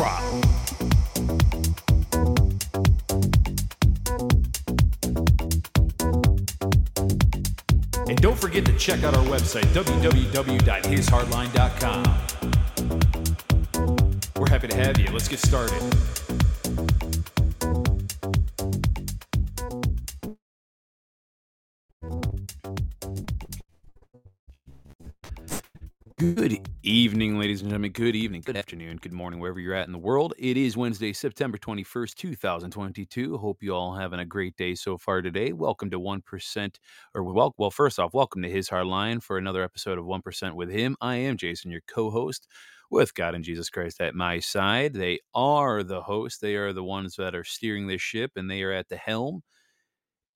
Drop. And don't forget to check out our website, www.hishardline.com. We're happy to have you. Let's get started. Good evening, ladies and gentlemen. Good evening, good afternoon, good morning, wherever you're at in the world. It is Wednesday, September 21st, 2022. Hope you all having a great day so far today. Welcome to 1%, or well, well, first off, welcome to His Hard Line for another episode of 1% with Him. I am Jason, your co host with God and Jesus Christ at my side. They are the host, they are the ones that are steering this ship, and they are at the helm,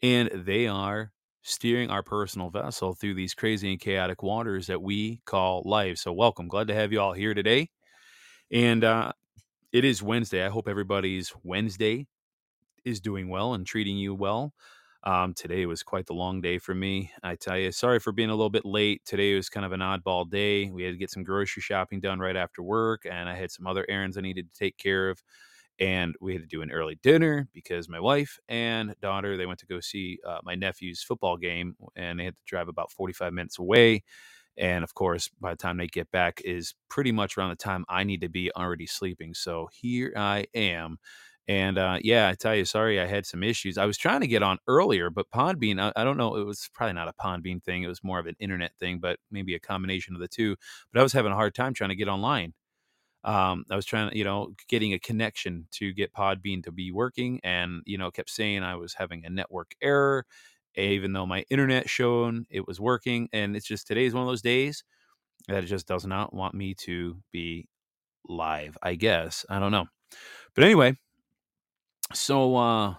and they are steering our personal vessel through these crazy and chaotic waters that we call life. So, welcome. Glad to have you all here today. And uh, it is Wednesday. I hope everybody's Wednesday is doing well and treating you well. Um, today was quite the long day for me. I tell you, sorry for being a little bit late. Today was kind of an oddball day. We had to get some grocery shopping done right after work, and I had some other errands I needed to take care of and we had to do an early dinner because my wife and daughter they went to go see uh, my nephew's football game and they had to drive about 45 minutes away and of course by the time they get back is pretty much around the time i need to be already sleeping so here i am and uh, yeah i tell you sorry i had some issues. I was trying to get on earlier but podbean I, I don't know it was probably not a podbean thing it was more of an internet thing but maybe a combination of the two but i was having a hard time trying to get online um, I was trying to, you know, getting a connection to get Podbean to be working, and you know, kept saying I was having a network error, even though my internet shown it was working. And it's just today's one of those days that it just does not want me to be live. I guess I don't know, but anyway, so uh,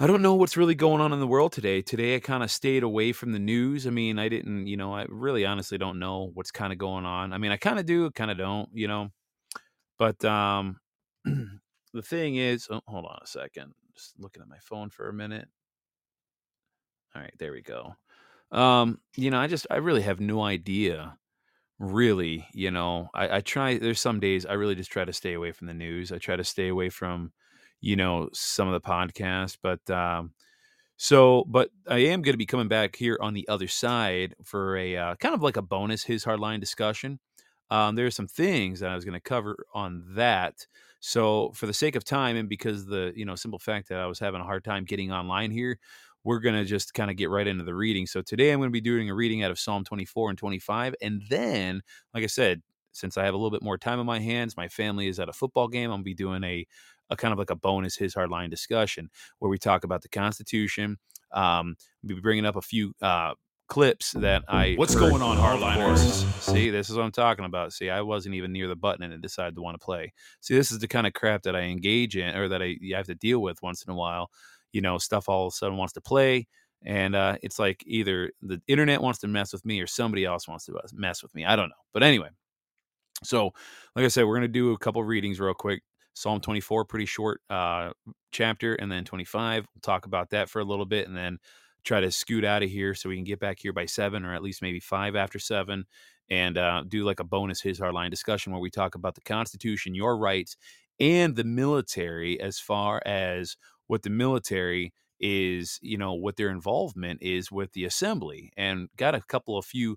I don't know what's really going on in the world today. Today, I kind of stayed away from the news. I mean, I didn't, you know, I really honestly don't know what's kind of going on. I mean, I kind of do, kind of don't, you know. But um, the thing is, oh, hold on a second. Just looking at my phone for a minute. All right, there we go. Um, you know, I just, I really have no idea. Really, you know, I, I try. There's some days I really just try to stay away from the news. I try to stay away from you know some of the podcasts but um so but i am going to be coming back here on the other side for a uh, kind of like a bonus his hardline discussion um there are some things that i was going to cover on that so for the sake of time and because the you know simple fact that i was having a hard time getting online here we're going to just kind of get right into the reading so today i'm going to be doing a reading out of psalm 24 and 25 and then like i said since I have a little bit more time on my hands, my family is at a football game. I'm gonna be doing a a kind of like a bonus his hardline discussion where we talk about the Constitution. Um, we'll be bringing up a few uh, clips that I. What's going on, hardliners? See, this is what I'm talking about. See, I wasn't even near the button and it decided to want to play. See, this is the kind of crap that I engage in or that I, I have to deal with once in a while. You know, stuff all of a sudden wants to play. And uh, it's like either the internet wants to mess with me or somebody else wants to mess with me. I don't know. But anyway, so like I said, we're going to do a couple readings real quick. Psalm 24, pretty short uh, chapter, and then 25. We'll talk about that for a little bit, and then try to scoot out of here so we can get back here by seven, or at least maybe five after seven, and uh, do like a bonus his hardline discussion where we talk about the Constitution, your rights, and the military as far as what the military is, you know, what their involvement is with the assembly, and got a couple of few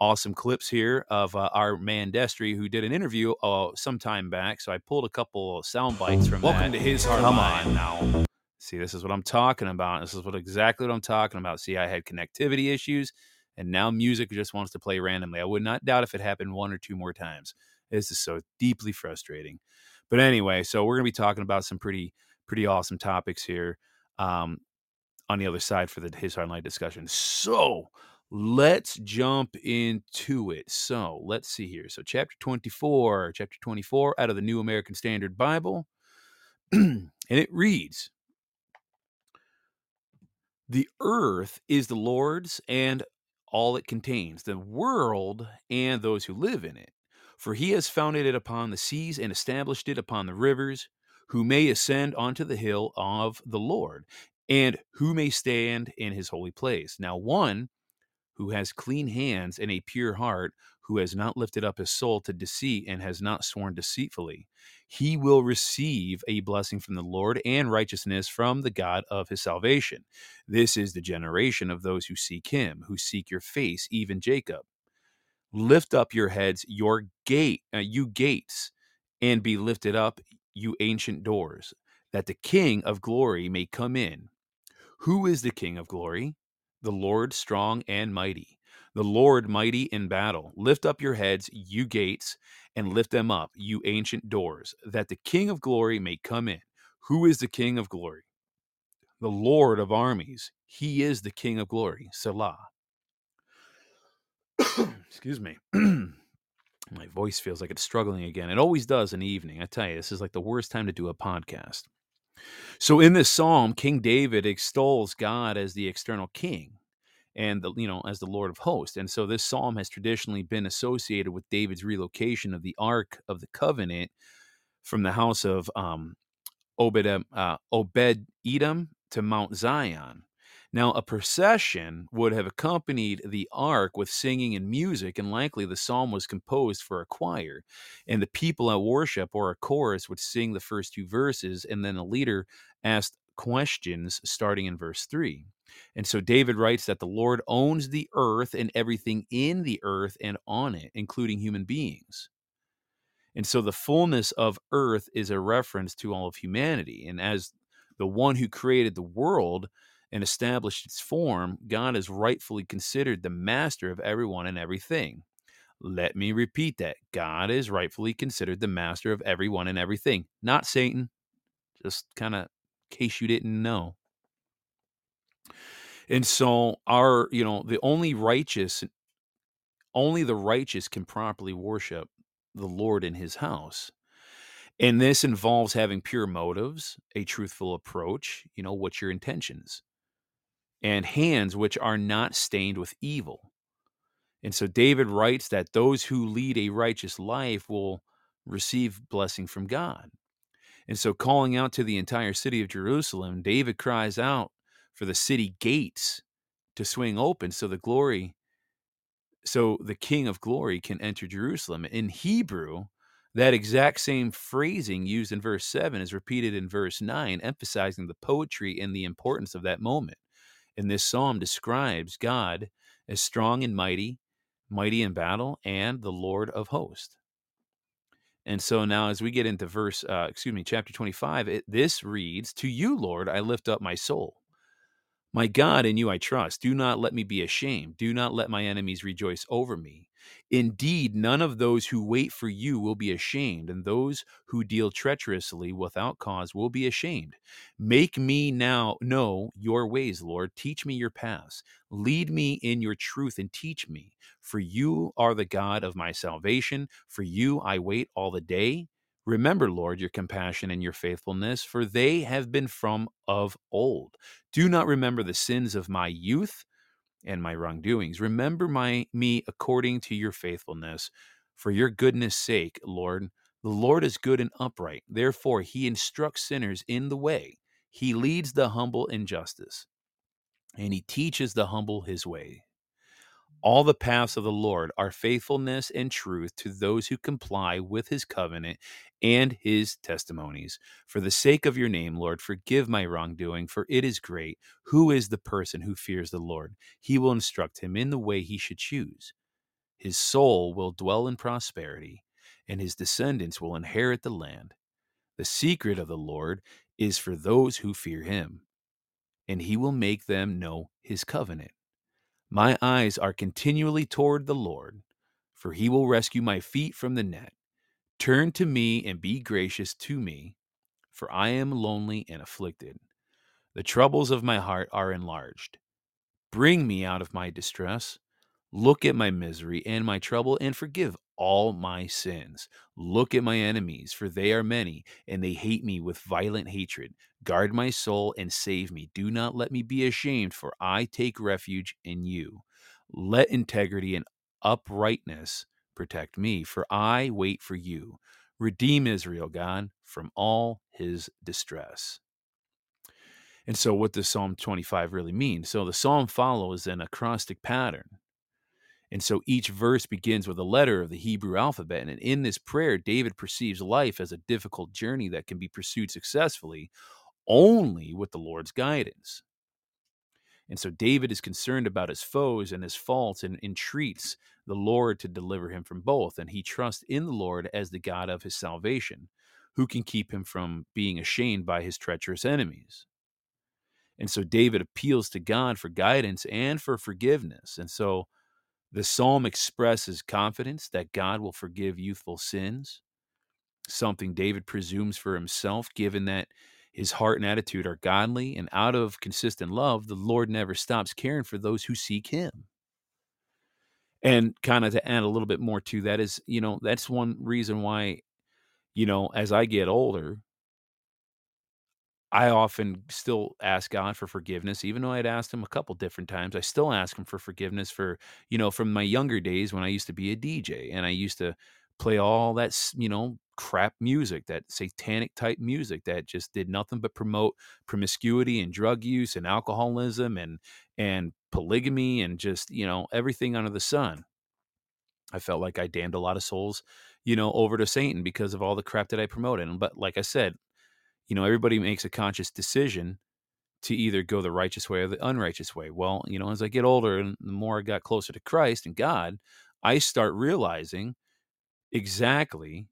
awesome clips here of uh, our man Destry, who did an interview uh, some time back. So I pulled a couple of sound bites from Welcome that. to his hard Come on now. See, this is what I'm talking about. This is what exactly what I'm talking about. See, I had connectivity issues, and now music just wants to play randomly. I would not doubt if it happened one or two more times. This is so deeply frustrating. But anyway, so we're gonna be talking about some pretty pretty awesome topics here um, on the other side for the his hard line discussion. So let's jump into it. So let's see here. So, chapter 24, chapter 24 out of the New American Standard Bible. and it reads The earth is the Lord's and all it contains, the world and those who live in it. For he has founded it upon the seas and established it upon the rivers. Who may ascend onto the hill of the Lord, and who may stand in his holy place? Now, one who has clean hands and a pure heart, who has not lifted up his soul to deceit and has not sworn deceitfully, he will receive a blessing from the Lord and righteousness from the God of his salvation. This is the generation of those who seek him, who seek your face, even Jacob. Lift up your heads, your gate, uh, you gates, and be lifted up, you ancient doors, that the King of glory may come in. Who is the King of glory? The Lord strong and mighty, the Lord mighty in battle. Lift up your heads, you gates, and lift them up, you ancient doors, that the King of glory may come in. Who is the King of glory? The Lord of armies. He is the King of glory. Selah. Excuse me. My voice feels like it's struggling again. It always does in the evening. I tell you, this is like the worst time to do a podcast. So in this psalm, King David extols God as the external king and the you know as the Lord of hosts. And so this psalm has traditionally been associated with David's relocation of the Ark of the Covenant from the house of um, Obed, uh, Obed Edom to Mount Zion. Now, a procession would have accompanied the ark with singing and music, and likely the psalm was composed for a choir. And the people at worship or a chorus would sing the first two verses, and then a leader asked questions starting in verse 3. And so David writes that the Lord owns the earth and everything in the earth and on it, including human beings. And so the fullness of earth is a reference to all of humanity. And as the one who created the world, and established its form, God is rightfully considered the master of everyone and everything. Let me repeat that. God is rightfully considered the master of everyone and everything, not Satan. Just kind of case you didn't know. And so our, you know, the only righteous only the righteous can properly worship the Lord in his house. And this involves having pure motives, a truthful approach, you know, what's your intentions? And hands which are not stained with evil. And so David writes that those who lead a righteous life will receive blessing from God. And so, calling out to the entire city of Jerusalem, David cries out for the city gates to swing open so the glory, so the King of glory can enter Jerusalem. In Hebrew, that exact same phrasing used in verse 7 is repeated in verse 9, emphasizing the poetry and the importance of that moment in this psalm describes God as strong and mighty, mighty in battle, and the Lord of hosts. And so now, as we get into verse, uh, excuse me, chapter 25, it, this reads, To you, Lord, I lift up my soul. My God, in you I trust. Do not let me be ashamed. Do not let my enemies rejoice over me. Indeed, none of those who wait for you will be ashamed, and those who deal treacherously without cause will be ashamed. Make me now know your ways, Lord. Teach me your paths. Lead me in your truth and teach me. For you are the God of my salvation. For you I wait all the day. Remember, Lord, your compassion and your faithfulness, for they have been from of old. Do not remember the sins of my youth and my wrongdoings. Remember my me according to your faithfulness, for your goodness' sake, Lord. The Lord is good and upright. Therefore, he instructs sinners in the way. He leads the humble in justice, and he teaches the humble his way. All the paths of the Lord are faithfulness and truth to those who comply with his covenant and his testimonies. For the sake of your name, Lord, forgive my wrongdoing, for it is great. Who is the person who fears the Lord? He will instruct him in the way he should choose. His soul will dwell in prosperity, and his descendants will inherit the land. The secret of the Lord is for those who fear him, and he will make them know his covenant. My eyes are continually toward the Lord, for he will rescue my feet from the net. Turn to me and be gracious to me, for I am lonely and afflicted. The troubles of my heart are enlarged. Bring me out of my distress, Look at my misery and my trouble and forgive all my sins. Look at my enemies, for they are many, and they hate me with violent hatred. Guard my soul and save me. Do not let me be ashamed, for I take refuge in you. Let integrity and uprightness protect me, for I wait for you. Redeem Israel, God, from all his distress. And so, what does Psalm 25 really mean? So, the psalm follows an acrostic pattern. And so each verse begins with a letter of the Hebrew alphabet. And in this prayer, David perceives life as a difficult journey that can be pursued successfully only with the Lord's guidance. And so David is concerned about his foes and his faults and entreats the Lord to deliver him from both. And he trusts in the Lord as the God of his salvation, who can keep him from being ashamed by his treacherous enemies. And so David appeals to God for guidance and for forgiveness. And so the psalm expresses confidence that God will forgive youthful sins, something David presumes for himself, given that his heart and attitude are godly, and out of consistent love, the Lord never stops caring for those who seek him. And kind of to add a little bit more to that is, you know, that's one reason why, you know, as I get older, I often still ask God for forgiveness, even though I'd asked him a couple different times. I still ask him for forgiveness for, you know, from my younger days when I used to be a DJ and I used to play all that, you know, crap music, that satanic type music that just did nothing but promote promiscuity and drug use and alcoholism and and polygamy and just, you know, everything under the sun. I felt like I damned a lot of souls, you know, over to Satan because of all the crap that I promoted. But like I said, you know, everybody makes a conscious decision to either go the righteous way or the unrighteous way. Well, you know, as I get older and the more I got closer to Christ and God, I start realizing exactly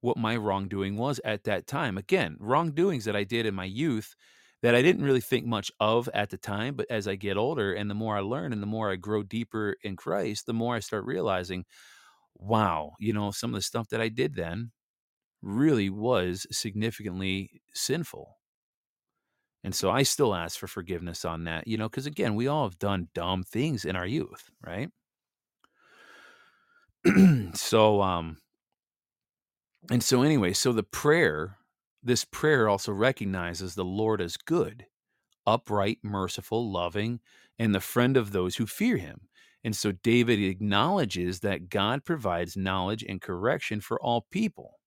what my wrongdoing was at that time. Again, wrongdoings that I did in my youth that I didn't really think much of at the time, but as I get older and the more I learn and the more I grow deeper in Christ, the more I start realizing, wow, you know, some of the stuff that I did then really was significantly sinful. And so I still ask for forgiveness on that, you know, because again, we all have done dumb things in our youth, right? so, um, and so anyway, so the prayer, this prayer also recognizes the Lord as good, upright, merciful, loving, and the friend of those who fear him. And so David acknowledges that God provides knowledge and correction for all people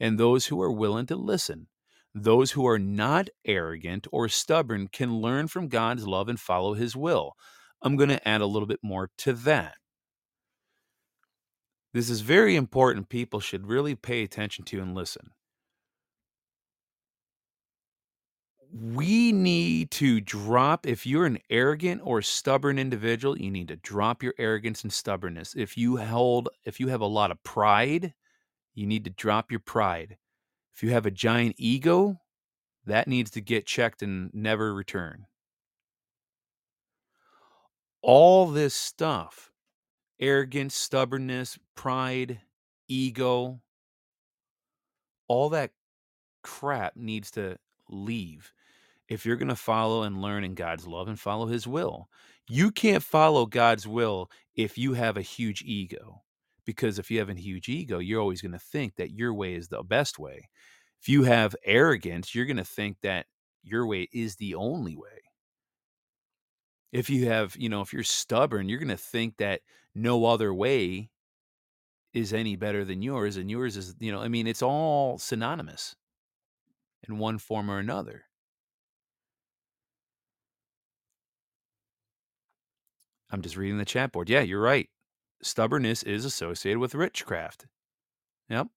and those who are willing to listen. Those who are not arrogant or stubborn can learn from God's love and follow his will. I'm going to add a little bit more to that. This is very important. People should really pay attention to and listen. We need to drop, if you're an arrogant or stubborn individual, you need to drop your arrogance and stubbornness. If you hold, if you have a lot of pride, you need to drop your pride. If you have a giant ego, that needs to get checked and never return. All this stuff arrogance, stubbornness, pride, ego all that crap needs to leave if you're going to follow and learn in God's love and follow his will. You can't follow God's will if you have a huge ego because if you have a huge ego, you're always going to think that your way is the best way. If you have arrogance, you're going to think that your way is the only way. If you have, you know, if you're stubborn, you're going to think that no other way is any better than yours and yours is, you know, I mean, it's all synonymous in one form or another. I'm just reading the chat board. Yeah, you're right stubbornness is associated with witchcraft. Yep.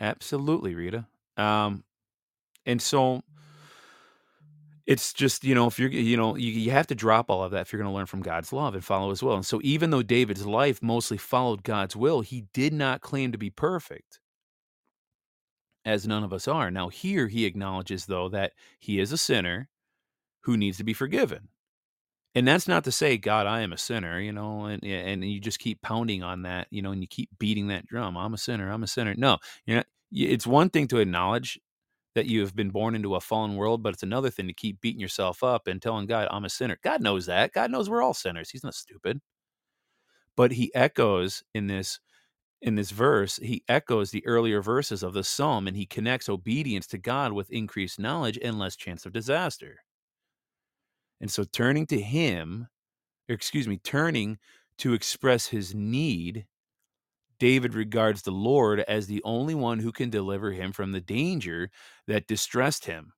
Absolutely, Rita. Um, and so it's just, you know, if you're, you know, you, you have to drop all of that if you're going to learn from God's love and follow his will. And so even though David's life mostly followed God's will, he did not claim to be perfect, as none of us are. Now, here he acknowledges, though, that he is a sinner who needs to be forgiven and that's not to say god i am a sinner you know and and you just keep pounding on that you know and you keep beating that drum i'm a sinner i'm a sinner no you know it's one thing to acknowledge that you have been born into a fallen world, but it's another thing to keep beating yourself up and telling God, I'm a sinner. God knows that. God knows we're all sinners. He's not stupid. But he echoes in this in this verse, he echoes the earlier verses of the psalm and he connects obedience to God with increased knowledge and less chance of disaster. And so turning to him, excuse me, turning to express his need David regards the Lord as the only one who can deliver him from the danger that distressed him.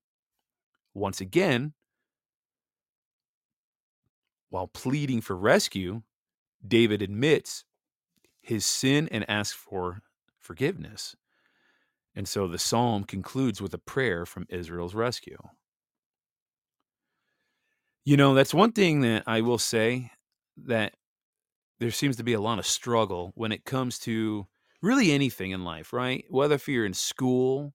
Once again, while pleading for rescue, David admits his sin and asks for forgiveness. And so the psalm concludes with a prayer from Israel's rescue. You know, that's one thing that I will say that there seems to be a lot of struggle when it comes to really anything in life, right? Whether if you're in school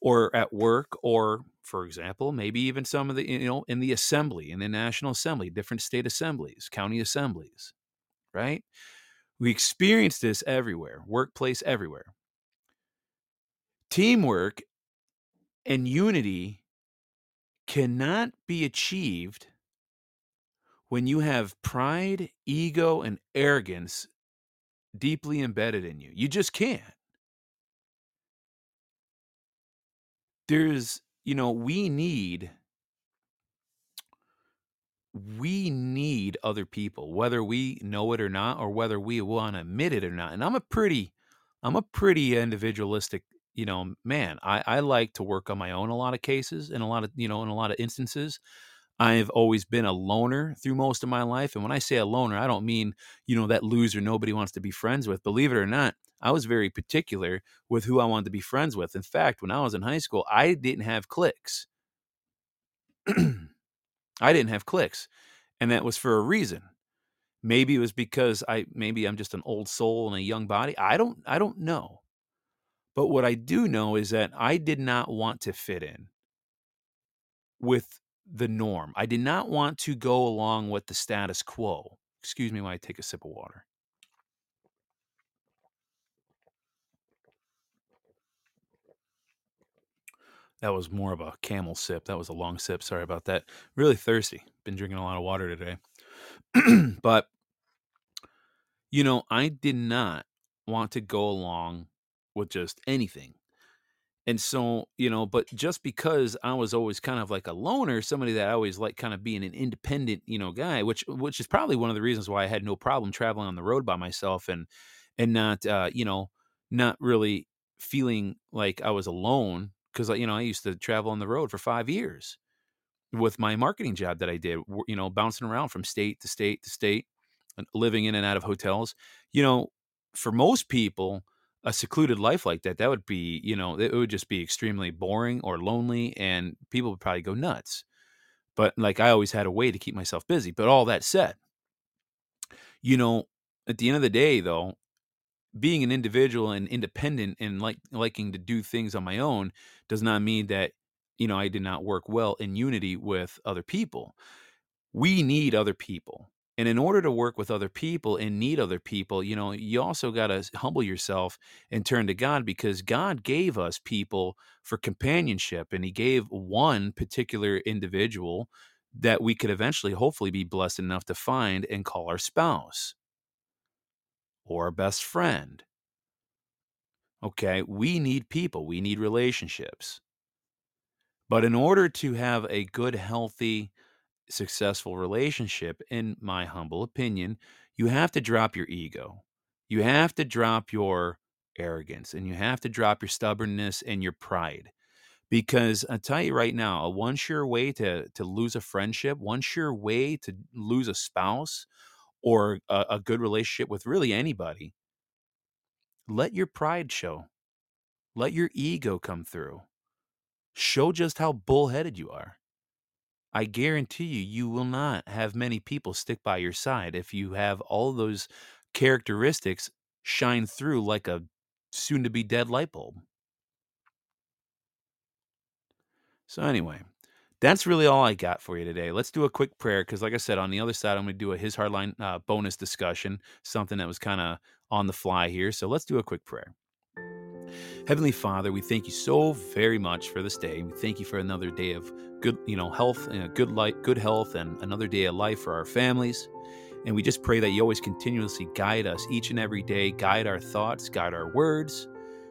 or at work or for example, maybe even some of the you know in the assembly, in the national assembly, different state assemblies, county assemblies, right? We experience this everywhere, workplace everywhere. Teamwork and unity cannot be achieved when you have pride, ego, and arrogance deeply embedded in you. You just can't. There's, you know, we need we need other people, whether we know it or not, or whether we want to admit it or not. And I'm a pretty, I'm a pretty individualistic, you know, man. I, I like to work on my own a lot of cases, in a lot of, you know, in a lot of instances. I've always been a loner through most of my life. And when I say a loner, I don't mean, you know, that loser nobody wants to be friends with. Believe it or not, I was very particular with who I wanted to be friends with. In fact, when I was in high school, I didn't have cliques. I didn't have cliques. And that was for a reason. Maybe it was because I maybe I'm just an old soul in a young body. I don't I don't know. But what I do know is that I did not want to fit in with the norm. I did not want to go along with the status quo. Excuse me while I take a sip of water. That was more of a camel sip. That was a long sip. Sorry about that. Really thirsty. Been drinking a lot of water today. but, you know, I did not want to go along with just anything. And so, you know, but just because I was always kind of like a loner, somebody that I always like kind of being an independent, you know, guy, which which is probably one of the reasons why I had no problem traveling on the road by myself and and not uh, you know, not really feeling like I was alone because you know I used to travel on the road for five years with my marketing job that I did. You know, bouncing around from state to state to state, living in and out of hotels. You know, for most people, a secluded life like that, that would be, you know, it would just be extremely boring or lonely, and people would probably go nuts. But like I always had a way to keep myself busy. But all that said, you know, at the end of the day, though, being an individual and independent and like liking to do things on my own does not mean that you know I did not work well in unity with other people. We need other people. And in order to work with other people and need other people, you know, you also got to humble yourself and turn to God because God gave us people for companionship and he gave one particular individual that we could eventually hopefully be blessed enough to find and call our spouse or a best friend. Okay, we need people, we need relationships. But in order to have a good, healthy, successful relationship, in my humble opinion, you have to drop your ego. You have to drop your arrogance and you have to drop your stubbornness and your pride. Because I tell you right now, a one sure way to, to lose a friendship, one sure way to lose a spouse, or a, a good relationship with really anybody, let your pride show. Let your ego come through. Show just how bullheaded you are. I guarantee you, you will not have many people stick by your side if you have all those characteristics shine through like a soon to be dead light bulb. So, anyway, that's really all I got for you today. Let's do a quick prayer because, like I said, on the other side, I'm going to do a His Hardline uh, bonus discussion, something that was kind of on the fly here. So let's do a quick prayer. Heavenly Father, we thank you so very much for this day. We thank you for another day of good, you know, health, and good life, good health, and another day of life for our families. And we just pray that you always continuously guide us each and every day, guide our thoughts, guide our words.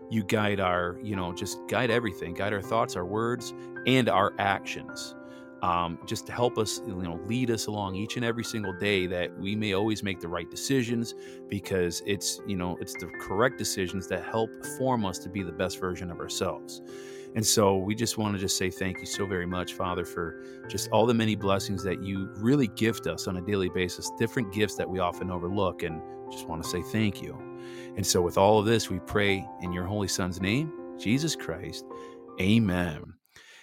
You guide our, you know, just guide everything, guide our thoughts, our words, and our actions. Um, just to help us, you know, lead us along each and every single day that we may always make the right decisions because it's, you know, it's the correct decisions that help form us to be the best version of ourselves. And so we just want to just say thank you so very much, Father, for just all the many blessings that you really gift us on a daily basis, different gifts that we often overlook. And just want to say thank you. And so, with all of this, we pray in your Holy Son's name, Jesus Christ. Amen.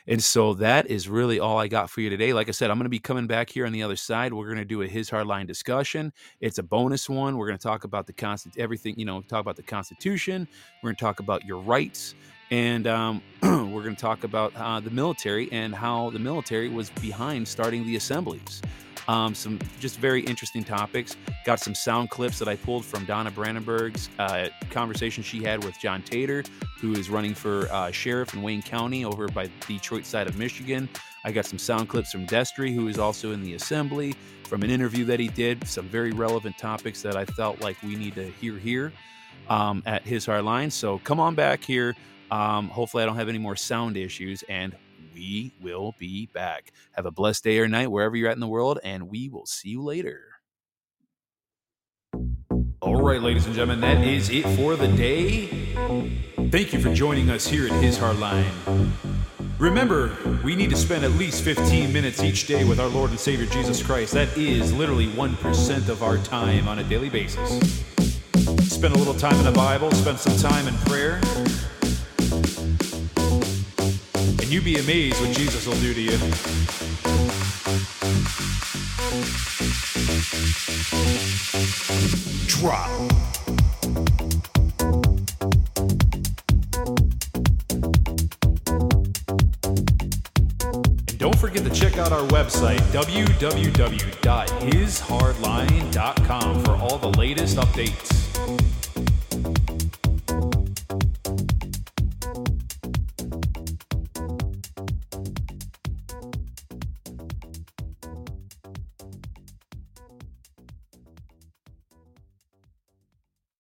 And so that is really all I got for you today. Like I said, I'm going to be coming back here on the other side. We're going to do a his hardline discussion. It's a bonus one. We're going to talk about the constant everything, you know, talk about the Constitution. We're going to talk about your rights. And um, we're going to talk about uh, the military and how the military was behind starting the assemblies. Um, some just very interesting topics. Got some sound clips that I pulled from Donna Brandenburg's uh, conversation she had with John Tater, who is running for uh, sheriff in Wayne County over by the Detroit side of Michigan. I got some sound clips from Destry, who is also in the assembly, from an interview that he did. Some very relevant topics that I felt like we need to hear here um, at his hard line. So come on back here. Um, hopefully, I don't have any more sound issues, and we will be back. Have a blessed day or night wherever you're at in the world, and we will see you later. All right, ladies and gentlemen, that is it for the day. Thank you for joining us here at His Hardline. Remember, we need to spend at least 15 minutes each day with our Lord and Savior Jesus Christ. That is literally 1% of our time on a daily basis. Spend a little time in the Bible, spend some time in prayer, you'd be amazed what Jesus will do to you. Drop. And don't forget to check out our website, www.hishardline.com, for all the latest updates.